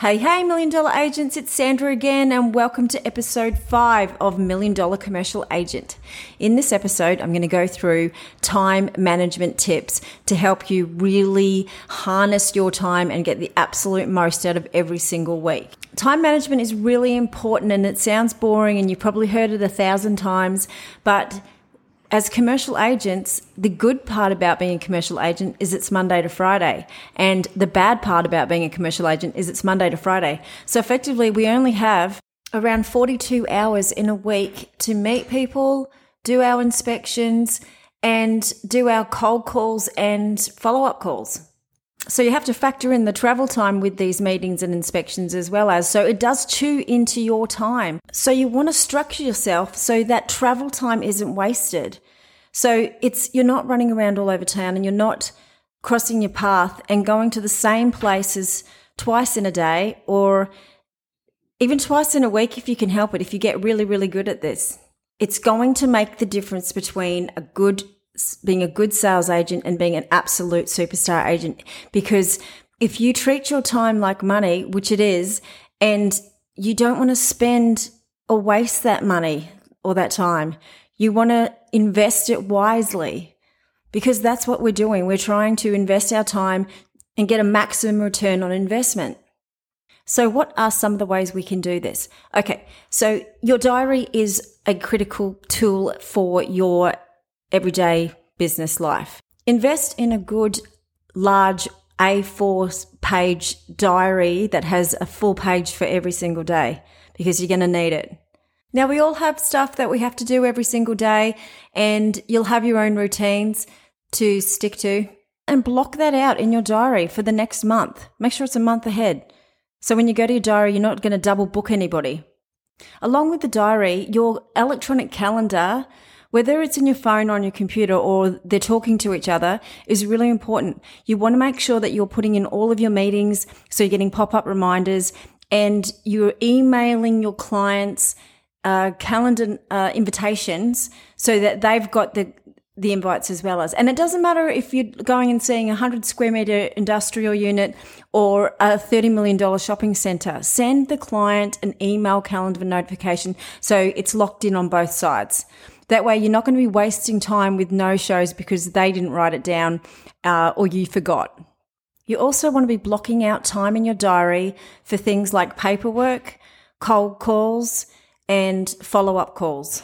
Hey, hey, Million Dollar Agents, it's Sandra again, and welcome to episode five of Million Dollar Commercial Agent. In this episode, I'm going to go through time management tips to help you really harness your time and get the absolute most out of every single week. Time management is really important, and it sounds boring, and you've probably heard it a thousand times, but as commercial agents, the good part about being a commercial agent is it's Monday to Friday. And the bad part about being a commercial agent is it's Monday to Friday. So effectively, we only have around 42 hours in a week to meet people, do our inspections, and do our cold calls and follow up calls. So you have to factor in the travel time with these meetings and inspections as well as. So it does chew into your time. So you want to structure yourself so that travel time isn't wasted. So it's, you're not running around all over town and you're not crossing your path and going to the same places twice in a day or even twice in a week if you can help it, if you get really, really good at this. It's going to make the difference between a good being a good sales agent and being an absolute superstar agent. Because if you treat your time like money, which it is, and you don't want to spend or waste that money or that time, you want to invest it wisely because that's what we're doing. We're trying to invest our time and get a maximum return on investment. So, what are some of the ways we can do this? Okay, so your diary is a critical tool for your everyday business life. Invest in a good, large A4 page diary that has a full page for every single day because you're going to need it. Now, we all have stuff that we have to do every single day, and you'll have your own routines to stick to. And block that out in your diary for the next month. Make sure it's a month ahead. So when you go to your diary, you're not going to double book anybody. Along with the diary, your electronic calendar whether it's in your phone or on your computer or they're talking to each other is really important. You want to make sure that you're putting in all of your meetings. So you're getting pop up reminders and you're emailing your clients uh, calendar uh, invitations so that they've got the the invites as well as. And it doesn't matter if you're going and seeing a 100 square meter industrial unit or a $30 million shopping center. Send the client an email calendar notification so it's locked in on both sides. That way, you're not going to be wasting time with no shows because they didn't write it down uh, or you forgot. You also want to be blocking out time in your diary for things like paperwork, cold calls, and follow up calls.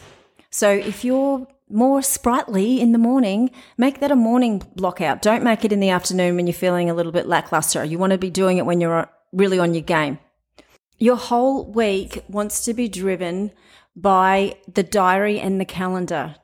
So if you're more sprightly in the morning, make that a morning block out. Don't make it in the afternoon when you're feeling a little bit lackluster. You want to be doing it when you're really on your game. Your whole week wants to be driven by the diary and the calendar.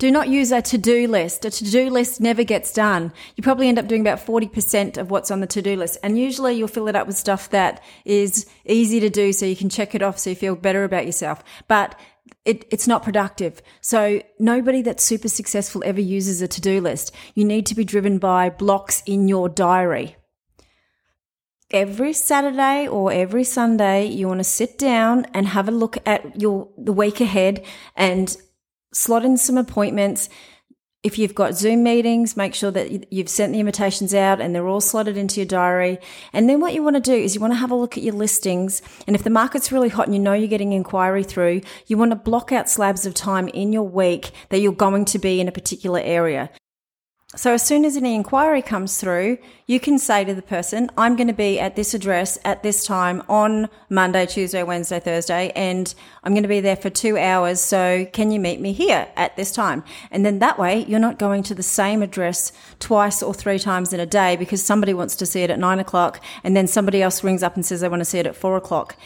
Do not use a to do list. A to do list never gets done. You probably end up doing about 40% of what's on the to do list. And usually you'll fill it up with stuff that is easy to do so you can check it off so you feel better about yourself. But it, it's not productive. So nobody that's super successful ever uses a to do list. You need to be driven by blocks in your diary every Saturday or every Sunday, you want to sit down and have a look at your the week ahead and slot in some appointments. If you've got Zoom meetings, make sure that you've sent the invitations out and they're all slotted into your diary. And then what you want to do is you want to have a look at your listings. And if the market's really hot and you know you're getting inquiry through, you want to block out slabs of time in your week that you're going to be in a particular area. So as soon as any inquiry comes through, you can say to the person, I'm going to be at this address at this time on Monday, Tuesday, Wednesday, Thursday, and I'm going to be there for two hours. So can you meet me here at this time? And then that way you're not going to the same address twice or three times in a day because somebody wants to see it at nine o'clock and then somebody else rings up and says they want to see it at four o'clock.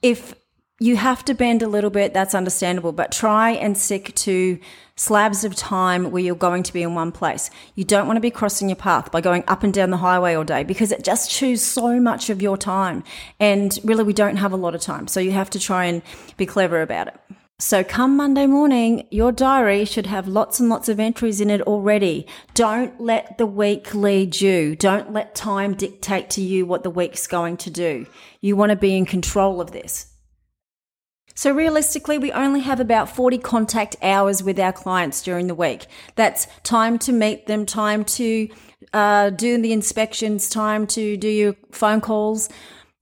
If you have to bend a little bit, that's understandable, but try and stick to slabs of time where you're going to be in one place. You don't want to be crossing your path by going up and down the highway all day because it just chews so much of your time. And really, we don't have a lot of time. So you have to try and be clever about it. So come Monday morning, your diary should have lots and lots of entries in it already. Don't let the week lead you. Don't let time dictate to you what the week's going to do. You want to be in control of this. So realistically, we only have about 40 contact hours with our clients during the week. That's time to meet them, time to uh, do the inspections, time to do your phone calls.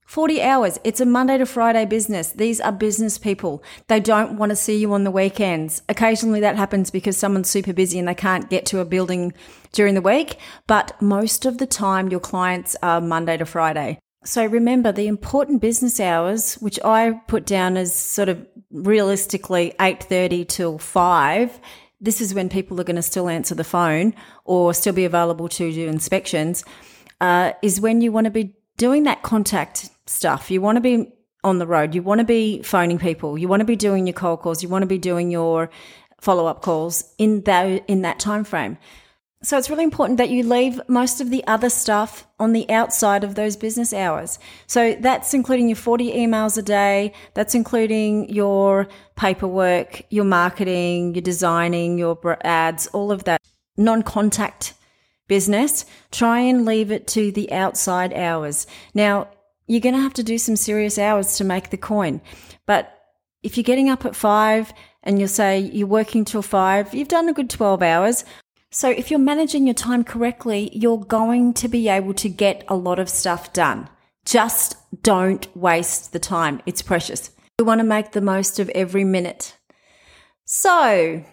40 hours. It's a Monday to Friday business. These are business people. They don't want to see you on the weekends. Occasionally that happens because someone's super busy and they can't get to a building during the week. But most of the time, your clients are Monday to Friday. So remember the important business hours, which I put down as sort of realistically 8.30 till 5. This is when people are going to still answer the phone or still be available to do inspections, uh, is when you want to be doing that contact stuff. You want to be on the road. You want to be phoning people. You want to be doing your cold calls. You want to be doing your follow up calls in that in that time frame. So it's really important that you leave most of the other stuff on the outside of those business hours. So that's including your 40 emails a day. That's including your paperwork, your marketing, your designing, your ads, all of that non-contact business. Try and leave it to the outside hours. Now, you're going to have to do some serious hours to make the coin. But if you're getting up at five and you'll say you're working till five, you've done a good 12 hours. So if you're managing your time correctly, you're going to be able to get a lot of stuff done. Just don't waste the time. It's precious. You want to make the most of every minute. So,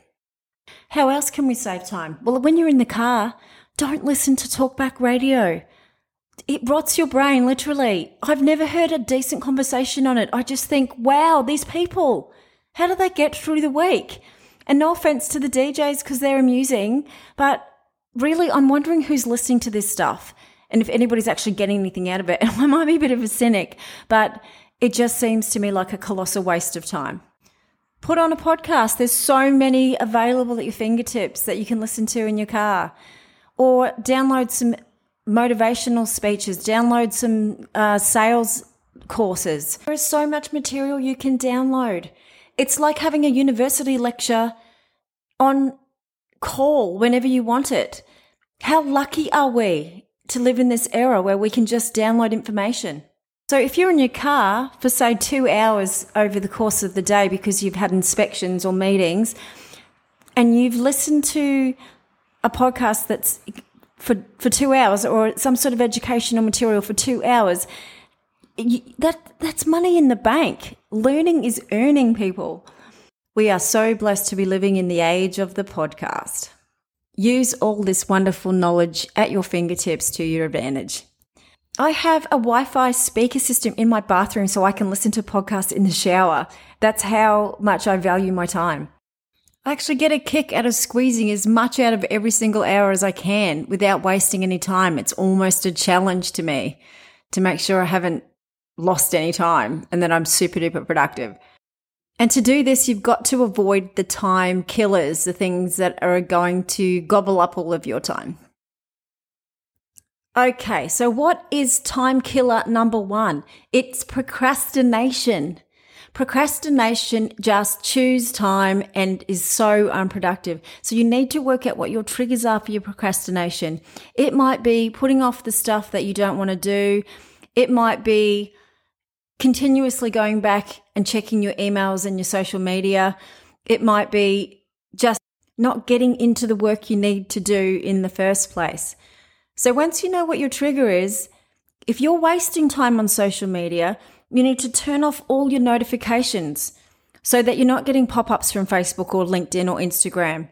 how else can we save time? Well, when you're in the car, don't listen to talkback radio it rots your brain, literally. I've never heard a decent conversation on it. I just think, wow, these people, how do they get through the week? And no offense to the DJs because they're amusing, but really, I'm wondering who's listening to this stuff and if anybody's actually getting anything out of it. And I might be a bit of a cynic, but it just seems to me like a colossal waste of time. Put on a podcast. There's so many available at your fingertips that you can listen to in your car. Or download some motivational speeches, download some uh, sales courses. There is so much material you can download. It's like having a university lecture on call whenever you want it. How lucky are we to live in this era where we can just download information? So if you're in your car for say two hours over the course of the day because you've had inspections or meetings and you've listened to a podcast that's for, for two hours or some sort of educational material for two hours, that, that's money in the bank. Learning is earning people. We are so blessed to be living in the age of the podcast. Use all this wonderful knowledge at your fingertips to your advantage. I have a Wi Fi speaker system in my bathroom so I can listen to podcasts in the shower. That's how much I value my time. I actually get a kick out of squeezing as much out of every single hour as I can without wasting any time. It's almost a challenge to me to make sure I haven't lost any time and that I'm super duper productive. And to do this, you've got to avoid the time killers, the things that are going to gobble up all of your time. Okay, so what is time killer number one? It's procrastination. Procrastination just chews time and is so unproductive. So you need to work out what your triggers are for your procrastination. It might be putting off the stuff that you don't want to do. It might be continuously going back and checking your emails and your social media. It might be just not getting into the work you need to do in the first place. So once you know what your trigger is, if you're wasting time on social media, you need to turn off all your notifications so that you're not getting pop ups from Facebook or LinkedIn or Instagram.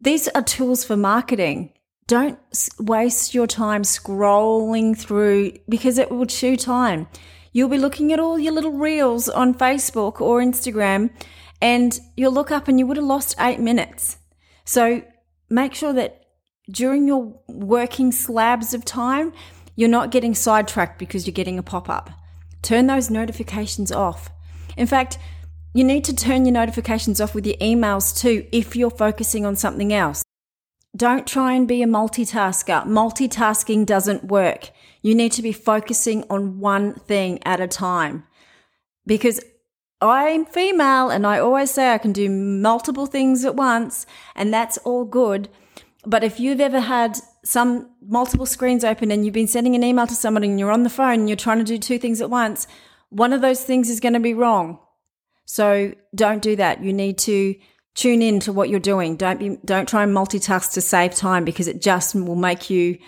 These are tools for marketing. Don't waste your time scrolling through because it will chew time. You'll be looking at all your little reels on Facebook or Instagram and you'll look up and you would have lost eight minutes. So make sure that during your working slabs of time, you're not getting sidetracked because you're getting a pop up. Turn those notifications off. In fact, you need to turn your notifications off with your emails too if you're focusing on something else. Don't try and be a multitasker. Multitasking doesn't work. You need to be focusing on one thing at a time. Because I'm female and I always say I can do multiple things at once, and that's all good. But if you've ever had some multiple screens open and you've been sending an email to someone and you're on the phone and you're trying to do two things at once, one of those things is going to be wrong. So don't do that. You need to tune in to what you're doing. Don't be, don't try and multitask to save time because it just will make you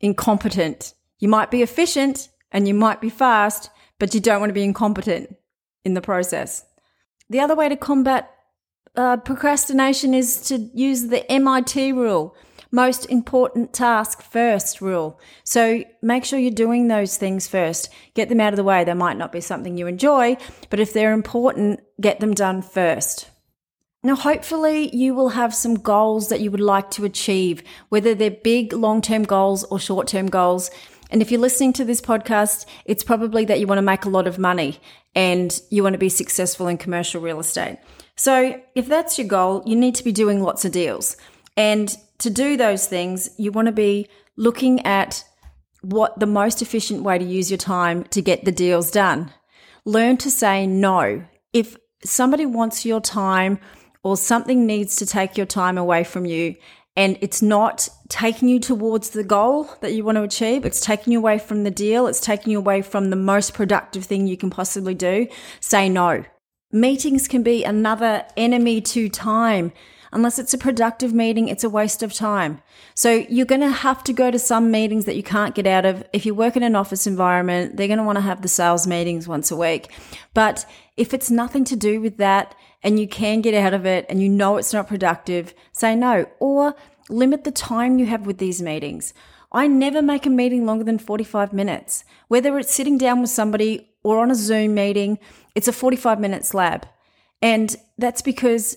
incompetent. You might be efficient, and you might be fast, but you don't want to be incompetent in the process. The other way to combat uh, procrastination is to use the MIT rule most important task first rule. So make sure you're doing those things first. Get them out of the way. They might not be something you enjoy, but if they're important, get them done first. Now, hopefully, you will have some goals that you would like to achieve, whether they're big long term goals or short term goals. And if you're listening to this podcast, it's probably that you want to make a lot of money and you want to be successful in commercial real estate. So, if that's your goal, you need to be doing lots of deals. And to do those things, you want to be looking at what the most efficient way to use your time to get the deals done. Learn to say no. If somebody wants your time or something needs to take your time away from you and it's not taking you towards the goal that you want to achieve, it's taking you away from the deal, it's taking you away from the most productive thing you can possibly do, say no. Meetings can be another enemy to time. Unless it's a productive meeting, it's a waste of time. So you're going to have to go to some meetings that you can't get out of. If you work in an office environment, they're going to want to have the sales meetings once a week. But if it's nothing to do with that and you can get out of it and you know it's not productive, say no or limit the time you have with these meetings. I never make a meeting longer than 45 minutes. Whether it's sitting down with somebody or on a Zoom meeting, it's a 45 minute slab. And that's because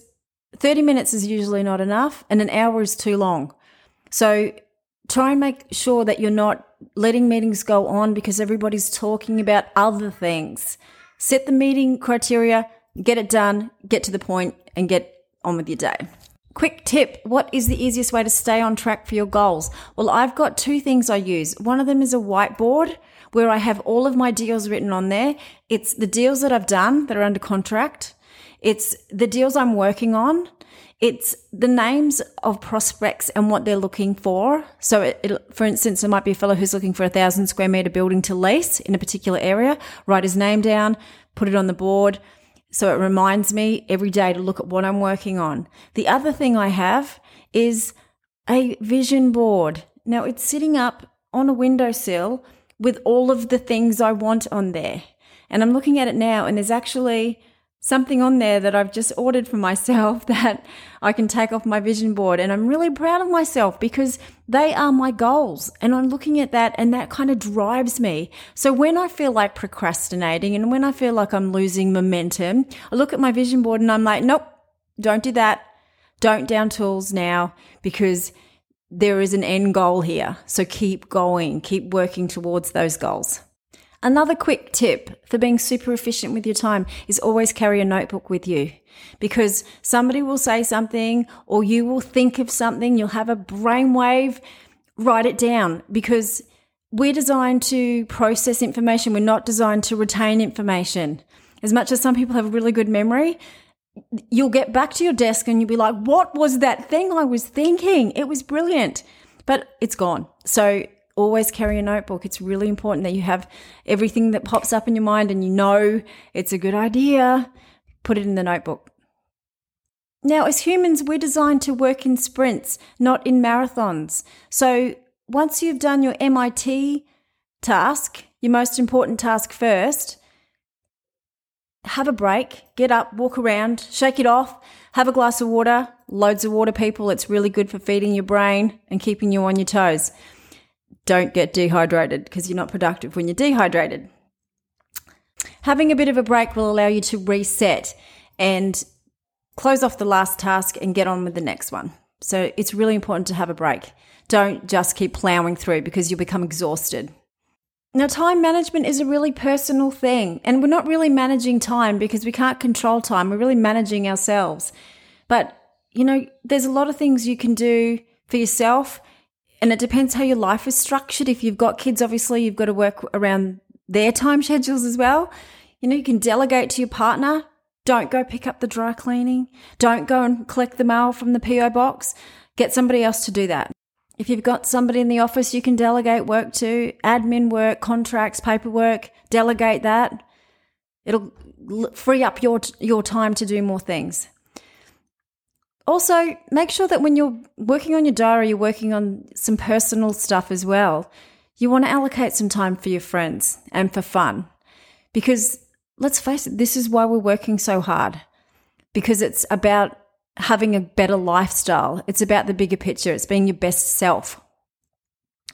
30 minutes is usually not enough and an hour is too long. So try and make sure that you're not letting meetings go on because everybody's talking about other things. Set the meeting criteria, get it done, get to the point, and get on with your day. Quick tip What is the easiest way to stay on track for your goals? Well, I've got two things I use. One of them is a whiteboard where I have all of my deals written on there. It's the deals that I've done that are under contract. It's the deals I'm working on. It's the names of prospects and what they're looking for. So, it, for instance, there might be a fellow who's looking for a thousand square meter building to lease in a particular area. Write his name down, put it on the board. So it reminds me every day to look at what I'm working on. The other thing I have is a vision board. Now it's sitting up on a windowsill with all of the things I want on there. And I'm looking at it now and there's actually something on there that I've just ordered for myself that I can take off my vision board. And I'm really proud of myself because they are my goals. And I'm looking at that and that kind of drives me. So when I feel like procrastinating and when I feel like I'm losing momentum, I look at my vision board and I'm like, nope, don't do that. Don't down tools now because there is an end goal here. So keep going, keep working towards those goals. Another quick tip for being super efficient with your time is always carry a notebook with you because somebody will say something or you will think of something, you'll have a brainwave, write it down because we're designed to process information. We're not designed to retain information. As much as some people have a really good memory, you'll get back to your desk and you'll be like, what was that thing I was thinking? It was brilliant, but it's gone. So always carry a notebook. It's really important that you have everything that pops up in your mind and you know it's a good idea. Put it in the notebook. Now, as humans, we're designed to work in sprints, not in marathons. So once you've done your MIT task, your most important task first, have a break, get up, walk around, shake it off, have a glass of water, loads of water, people. It's really good for feeding your brain and keeping you on your toes don't get dehydrated because you're not productive when you're dehydrated. Having a bit of a break will allow you to reset and close off the last task and get on with the next one. So it's really important to have a break. Don't just keep plowing through because you'll become exhausted. Now, time management is a really personal thing, and we're not really managing time because we can't control time. We're really managing ourselves. But, you know, there's a lot of things you can do for yourself and it depends how your life is structured. If you've got kids, obviously you've got to work around their time schedules as well. You know, you can delegate to your partner. Don't go pick up the dry cleaning. Don't go and collect the mail from the PO box. Get somebody else to do that. If you've got somebody in the office you can delegate work to, admin work, contracts, paperwork, delegate that. It'll free up your your time to do more things. Also, make sure that when you're working on your diary, you're working on some personal stuff as well. you want to allocate some time for your friends and for fun. Because let's face it, this is why we're working so hard. Because it's about having a better lifestyle. It's about the bigger picture. It's being your best self.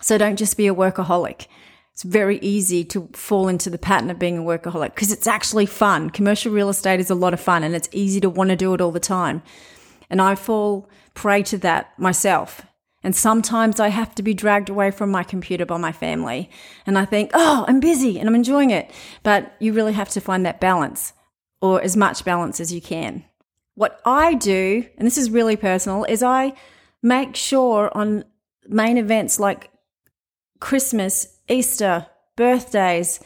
So don't just be a workaholic. It's very easy to fall into the pattern of being a workaholic because it's actually fun. Commercial real estate is a lot of fun and it's easy to want to do it all the time. And I fall prey to that myself. And sometimes I have to be dragged away from my computer by my family. And I think, oh, I'm busy and I'm enjoying it. But you really have to find that balance or as much balance as you can. What I do, and this is really personal, is I make sure on main events like Christmas, Easter, birthdays,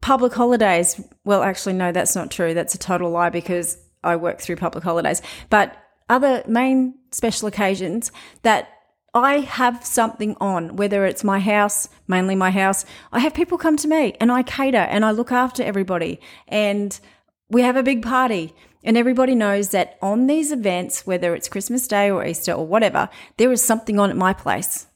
public holidays. Well, actually, no, that's not true. That's a total lie because I work through public holidays. But other main special occasions that I have something on, whether it's my house, mainly my house. I have people come to me and I cater and I look after everybody and we have a big party. And everybody knows that on these events, whether it's Christmas Day or Easter or whatever, there is something on at my place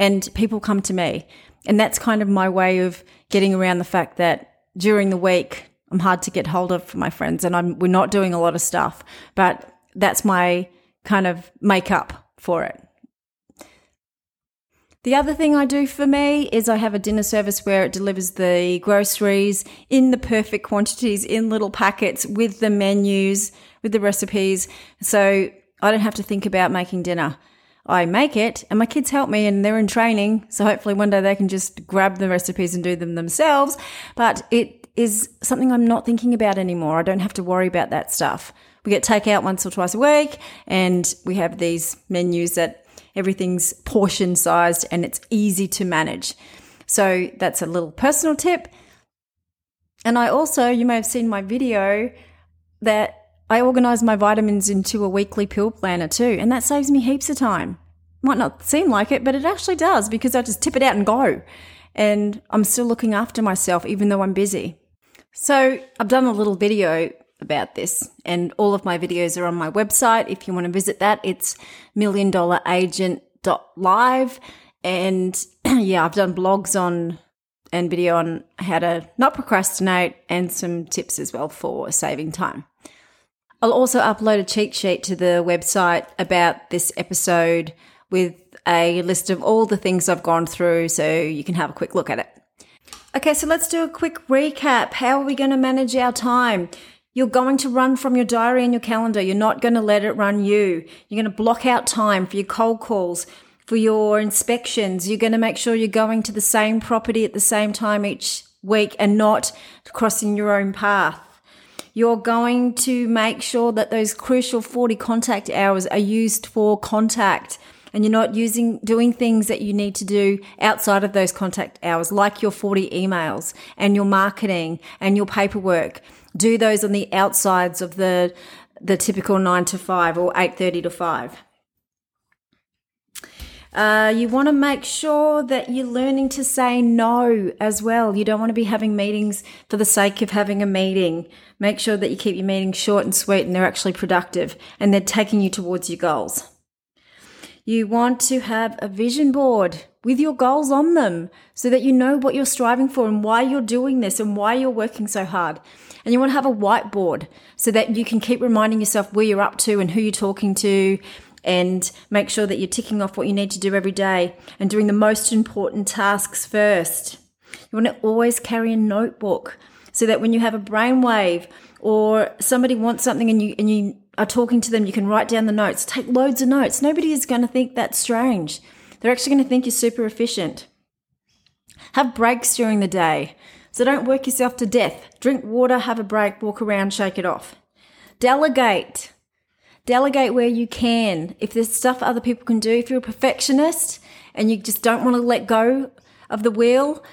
and people come to me. And that's kind of my way of getting around the fact that during the week, I'm hard to get hold of for my friends and I'm, we're not doing a lot of stuff, but that's my kind of makeup for it. The other thing I do for me is I have a dinner service where it delivers the groceries in the perfect quantities in little packets with the menus, with the recipes. So I don't have to think about making dinner. I make it and my kids help me and they're in training. So hopefully one day they can just grab the recipes and do them themselves. But it is something I'm not thinking about anymore. I don't have to worry about that stuff. We get takeout once or twice a week and we have these menus that everything's portion sized and it's easy to manage. So that's a little personal tip. And I also, you may have seen my video that I organize my vitamins into a weekly pill planner too, and that saves me heaps of time. Might not seem like it, but it actually does because I just tip it out and go. And I'm still looking after myself even though I'm busy. So I've done a little video about this. And all of my videos are on my website. If you want to visit that, it's milliondollaragent.live. And yeah, I've done blogs on and video on how to not procrastinate and some tips as well for saving time. I'll also upload a cheat sheet to the website about this episode with a list of all the things I've gone through so you can have a quick look at it. Okay, so let's do a quick recap. How are we going to manage our time? You're going to run from your diary and your calendar. You're not going to let it run you. You're going to block out time for your cold calls, for your inspections. You're going to make sure you're going to the same property at the same time each week and not crossing your own path. You're going to make sure that those crucial 40 contact hours are used for contact and you're not using doing things that you need to do outside of those contact hours like your 40 emails and your marketing and your paperwork do those on the outsides of the the typical 9 to 5 or 8:30 to 5 uh, you want to make sure that you're learning to say no as well. You don't want to be having meetings for the sake of having a meeting. Make sure that you keep your meetings short and sweet and they're actually productive and they're taking you towards your goals. You want to have a vision board with your goals on them so that you know what you're striving for and why you're doing this and why you're working so hard. And you want to have a whiteboard so that you can keep reminding yourself where you're up to and who you're talking to and make sure that you're ticking off what you need to do every day and doing the most important tasks first. You want to always carry a notebook so that when you have a brainwave or somebody wants something and you and you are talking to them, you can write down the notes. Take loads of notes. Nobody is going to think that's strange. They're actually going to think you're super efficient. Have breaks during the day. So don't work yourself to death. Drink water, have a break, walk around, shake it off. Delegate. Delegate where you can. If there's stuff other people can do, if you're a perfectionist and you just don't want to let go of the wheel,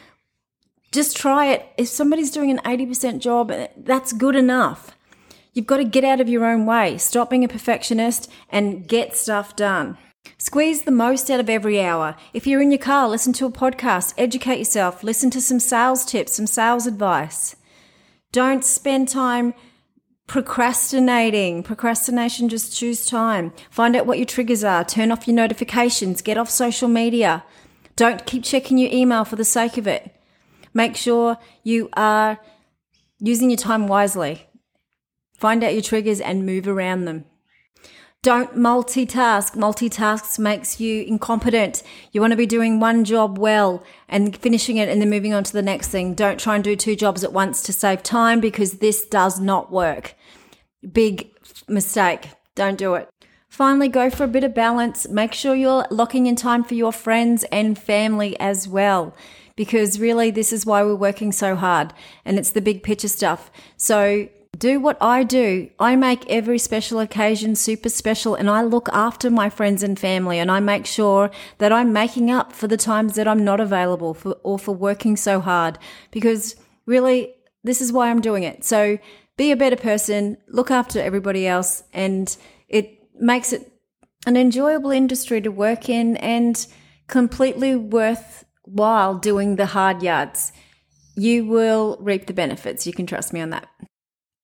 just try it. If somebody's doing an 80% job, eh, that's good enough. You've got to get out of your own way, stop being a perfectionist, and get stuff done. Squeeze the most out of every hour. If you're in your car, listen to a podcast, educate yourself, listen to some sales tips, some sales advice. Don't spend time procrastinating. Procrastination, just choose time. Find out what your triggers are, turn off your notifications, get off social media. Don't keep checking your email for the sake of it. Make sure you are using your time wisely. Find out your triggers and move around them. Don't multitask. Multitask makes you incompetent. You want to be doing one job well and finishing it and then moving on to the next thing. Don't try and do two jobs at once to save time because this does not work. Big mistake. Don't do it. Finally, go for a bit of balance. Make sure you're locking in time for your friends and family as well. Because really, this is why we're working so hard. And it's the big picture stuff. So do what I do. I make every special occasion super special and I look after my friends and family and I make sure that I'm making up for the times that I'm not available for, or for working so hard because really this is why I'm doing it. So be a better person, look after everybody else and it makes it an enjoyable industry to work in and completely worthwhile doing the hard yards. You will reap the benefits. You can trust me on that.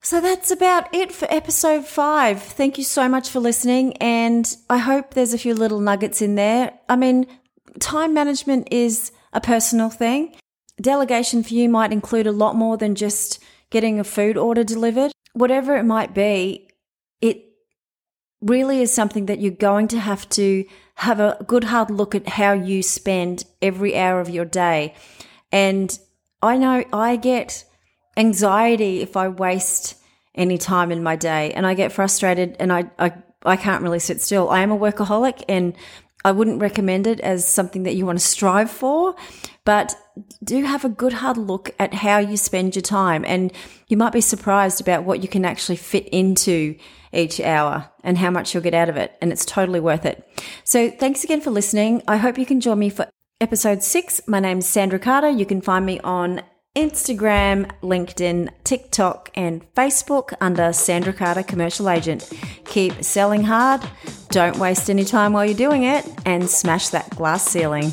So that's about it for episode five. Thank you so much for listening. And I hope there's a few little nuggets in there. I mean, time management is a personal thing. Delegation for you might include a lot more than just getting a food order delivered. Whatever it might be, it really is something that you're going to have to have a good hard look at how you spend every hour of your day. And I know I get anxiety if I waste any time in my day and I get frustrated and I, I, I can't really sit still. I am a workaholic and I wouldn't recommend it as something that you want to strive for, but do have a good hard look at how you spend your time. And you might be surprised about what you can actually fit into each hour and how much you'll get out of it. And it's totally worth it. So thanks again for listening. I hope you can join me for episode six. My name's Sandra Carder. You can find me on Instagram, LinkedIn, TikTok, and Facebook under Sandra Carder Commercial Agent. Keep selling hard, don't waste any time while you're doing it, and smash that glass ceiling.